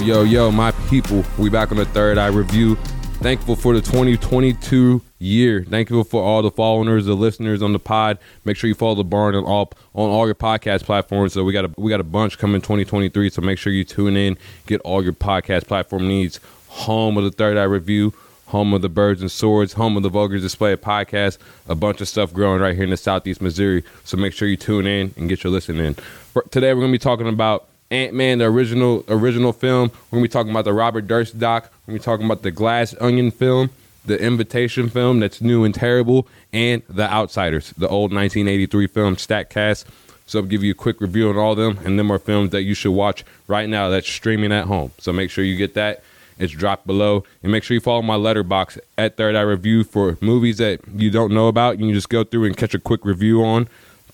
Yo, yo, my people, we back on the third eye review. Thankful for the 2022 year. Thankful for all the followers, the listeners on the pod. Make sure you follow the barn on all on all your podcast platforms. So we got a we got a bunch coming 2023. So make sure you tune in, get all your podcast platform needs. Home of the third eye review, home of the birds and swords, home of the vulgar display podcast. A bunch of stuff growing right here in the southeast Missouri. So make sure you tune in and get your listen in. For, today we're gonna be talking about Ant Man, the original original film. We're gonna be talking about the Robert Durst doc. We're gonna be talking about the Glass Onion film, the Invitation film that's new and terrible, and The Outsiders, the old 1983 film Statcast. So I'll give you a quick review on all of them, and them are films that you should watch right now that's streaming at home. So make sure you get that. It's dropped below, and make sure you follow my Letterboxd at Third Eye Review for movies that you don't know about. You can just go through and catch a quick review on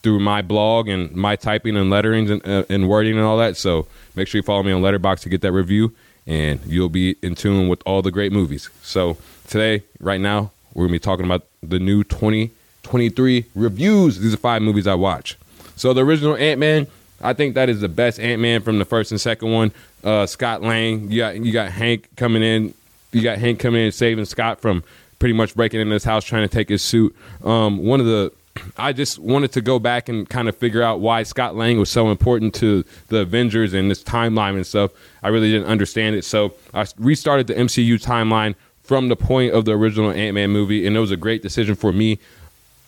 through my blog and my typing and letterings and, uh, and wording and all that. So make sure you follow me on Letterboxd to get that review, and you'll be in tune with all the great movies. So today, right now, we're gonna be talking about the new 2023 reviews. These are five movies I watch. So the original Ant Man, I think that is the best Ant Man from the first and second one. Uh, Scott Lang, you got you got Hank coming in, you got Hank coming in saving Scott from pretty much breaking into his house trying to take his suit. Um, one of the I just wanted to go back and kind of figure out why Scott Lang was so important to the Avengers and this timeline and stuff. I really didn't understand it, so I restarted the MCU timeline from the point of the original Ant Man movie, and it was a great decision for me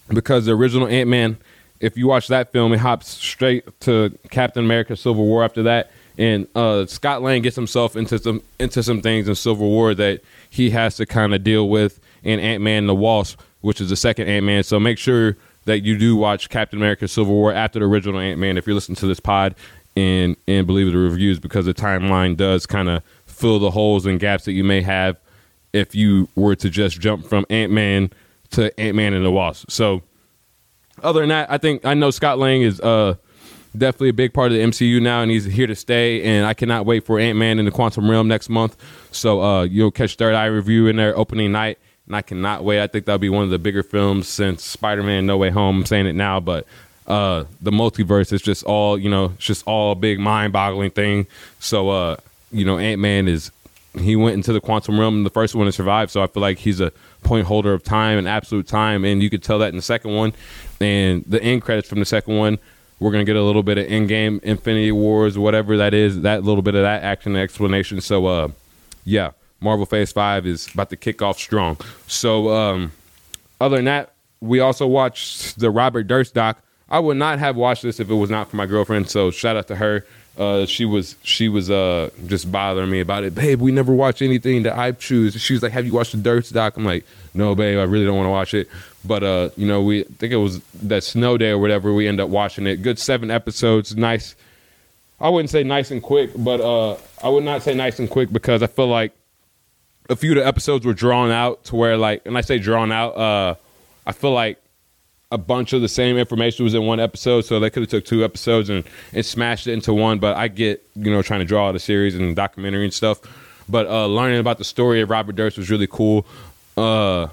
because the original Ant Man, if you watch that film, it hops straight to Captain America: Civil War after that, and uh, Scott Lang gets himself into some into some things in Civil War that he has to kind of deal with in Ant Man the Wasp, which is the second Ant Man. So make sure that you do watch Captain America: Civil War after the original Ant Man. If you're listening to this pod and and believe the reviews, because the timeline does kind of fill the holes and gaps that you may have if you were to just jump from Ant Man to Ant Man and the Wasp. So, other than that, I think I know Scott Lang is uh, definitely a big part of the MCU now, and he's here to stay. And I cannot wait for Ant Man in the Quantum Realm next month. So uh, you'll catch Third Eye review in there opening night and I cannot wait. I think that'll be one of the bigger films since Spider Man No Way Home. I'm saying it now, but uh, the multiverse is just all you know, it's just all big mind boggling thing. So uh, you know, Ant Man is he went into the quantum realm the first one to survive, so I feel like he's a point holder of time and absolute time, and you could tell that in the second one. And the end credits from the second one, we're gonna get a little bit of Endgame, Infinity Wars, whatever that is, that little bit of that action and explanation. So uh, yeah. Marvel Phase 5 is about to kick off strong. So, um, other than that, we also watched the Robert Durst doc. I would not have watched this if it was not for my girlfriend. So shout out to her. Uh, she was she was uh, just bothering me about it. Babe, we never watch anything that I choose. She was like, "Have you watched the Durst doc?" I'm like, "No, babe, I really don't want to watch it." But uh, you know, we I think it was that snow day or whatever. We end up watching it. Good seven episodes. Nice. I wouldn't say nice and quick, but uh, I would not say nice and quick because I feel like a few of the episodes were drawn out to where like and I say drawn out, uh I feel like a bunch of the same information was in one episode, so they could have took two episodes and, and smashed it into one. But I get, you know, trying to draw out a series and documentary and stuff. But uh, learning about the story of Robert Durst was really cool. Uh,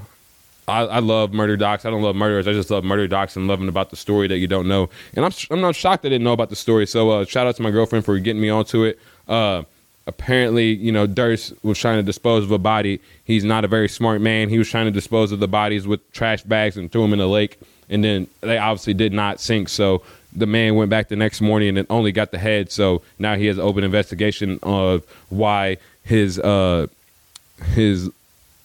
I, I, love murder docs. I don't love murderers. I just love murder docs and loving about the story that you don't know. And I'm I'm not shocked I didn't know about the story. So uh, shout out to my girlfriend for getting me onto it. Uh, apparently, you know, Durst was trying to dispose of a body. He's not a very smart man. He was trying to dispose of the bodies with trash bags and threw them in the lake. And then they obviously did not sink. So the man went back the next morning and only got the head. So now he has an open investigation of why his uh, his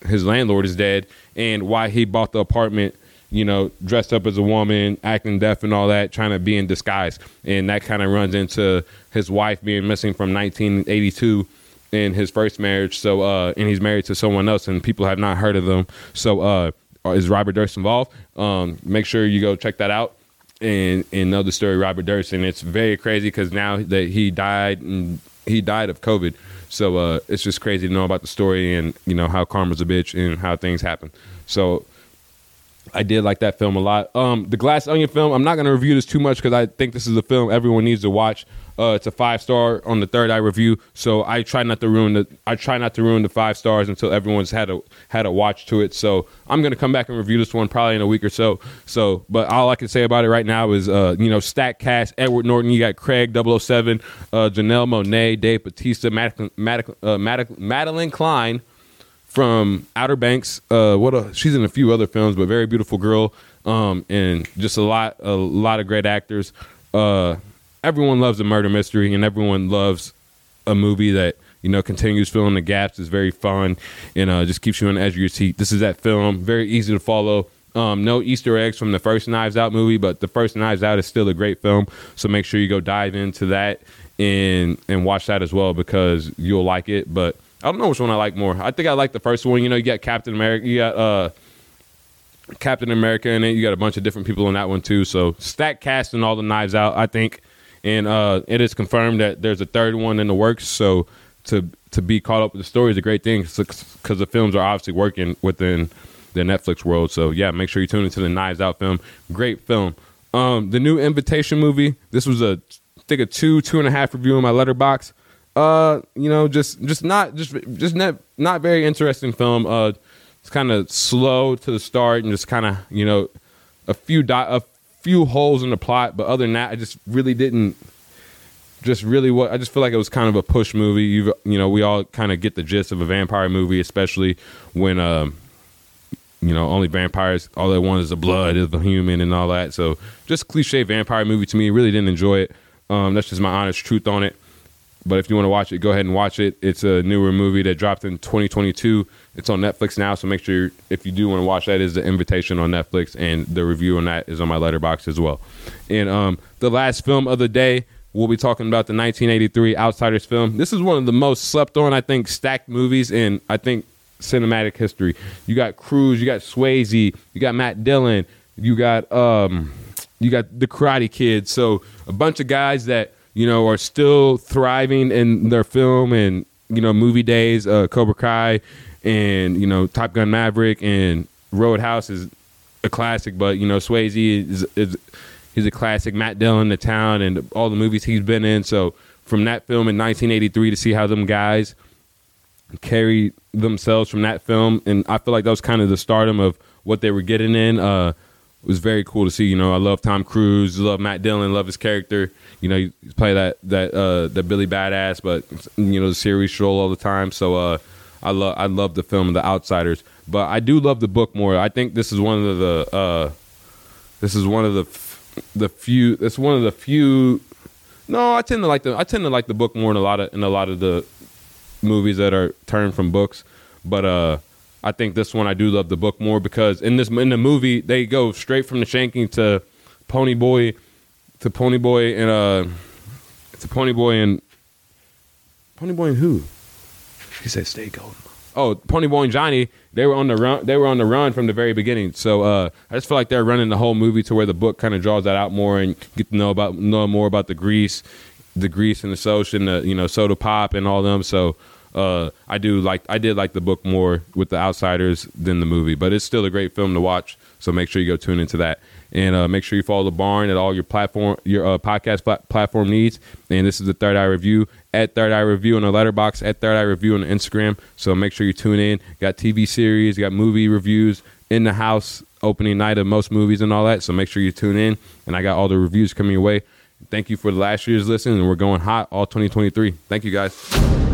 his landlord is dead and why he bought the apartment you know, dressed up as a woman, acting deaf and all that, trying to be in disguise. And that kind of runs into his wife being missing from 1982 in his first marriage. So, uh, and he's married to someone else, and people have not heard of them. So, uh, is Robert Durst involved? Um, make sure you go check that out and and know the story Robert Durst. And it's very crazy because now that he died and he died of COVID. So uh, it's just crazy to know about the story and you know how karma's a bitch and how things happen. So I did like that film a lot. Um, the Glass Onion film. I'm not going to review this too much because I think this is a film everyone needs to watch. Uh, it's a five star on the third eye review, so I try not to ruin the. I try not to ruin the five stars until everyone's had a had a watch to it. So I'm going to come back and review this one probably in a week or so. So, but all I can say about it right now is, uh, you know, stack cast. Edward Norton. You got Craig 007, uh, Janelle Monáe, Dave Madeline, Madeline, Madelyn Cline from Outer Banks. Uh, what a, she's in a few other films, but very beautiful girl. Um, and just a lot, a lot of great actors. Uh, everyone loves a murder mystery, and everyone loves a movie that you know continues filling the gaps. is very fun and uh, just keeps you on the edge of your seat. This is that film, very easy to follow. Um, no Easter eggs from the first Knives Out movie, but the first Knives Out is still a great film. So make sure you go dive into that and and watch that as well because you'll like it. But I don't know which one I like more. I think I like the first one. You know, you got Captain America, you got uh, Captain America in it. You got a bunch of different people in that one too. So stack casting all the knives out. I think, and uh, it is confirmed that there's a third one in the works. So to to be caught up with the story is a great thing because the films are obviously working within the Netflix world. So yeah, make sure you tune into the Knives Out film. Great film. Um, the new Invitation movie. This was a I think a two two and a half review in my Letterboxd. Uh, you know, just just not just just not not very interesting film. Uh, it's kind of slow to the start and just kind of you know a few di- a few holes in the plot, but other than that, I just really didn't. Just really what I just feel like it was kind of a push movie. You you know we all kind of get the gist of a vampire movie, especially when um you know only vampires all they want is the blood of the human and all that. So just cliche vampire movie to me. Really didn't enjoy it. Um, that's just my honest truth on it. But if you want to watch it, go ahead and watch it. It's a newer movie that dropped in 2022. It's on Netflix now, so make sure if you do want to watch that, is the invitation on Netflix, and the review on that is on my Letterboxd as well. And um, the last film of the day, we'll be talking about the 1983 Outsiders film. This is one of the most slept on, I think, stacked movies in I think cinematic history. You got Cruise, you got Swayze, you got Matt Dillon, you got um, you got the Karate Kid. So a bunch of guys that you know, are still thriving in their film and you know movie days. Uh, Cobra Kai and you know Top Gun Maverick and Roadhouse is a classic, but you know Swayze is, is he's a classic. Matt Dillon, The Town, and all the movies he's been in. So from that film in 1983 to see how them guys carry themselves from that film, and I feel like that was kind of the stardom of what they were getting in. Uh, it was very cool to see. You know, I love Tom Cruise, love Matt Dillon, love his character. You know, you play that that uh, that Billy Badass, but you know the series role all the time. So uh, I love I love the film The Outsiders, but I do love the book more. I think this is one of the uh, this is one of the the few. It's one of the few. No, I tend to like the I tend to like the book more in a lot of in a lot of the movies that are turned from books, but uh I think this one I do love the book more because in this in the movie they go straight from the shanking to Ponyboy to Ponyboy and uh to Ponyboy and Ponyboy and who? He said stay golden. Oh, Ponyboy and Johnny, they were on the run. They were on the run from the very beginning. So uh, I just feel like they're running the whole movie to where the book kind of draws that out more and get to know about know more about the grease, the grease and the soda and the you know soda pop and all them. So uh, I do like I did like the book more with the Outsiders than the movie, but it's still a great film to watch. So make sure you go tune into that, and uh, make sure you follow the Barn at all your platform your uh, podcast pl- platform needs. And this is the Third Eye Review at Third Eye Review on the Letterboxd at Third Eye Review on Instagram. So make sure you tune in. Got TV series, got movie reviews in the house opening night of most movies and all that. So make sure you tune in, and I got all the reviews coming your way. Thank you for last year's listen, and we're going hot all 2023. Thank you guys.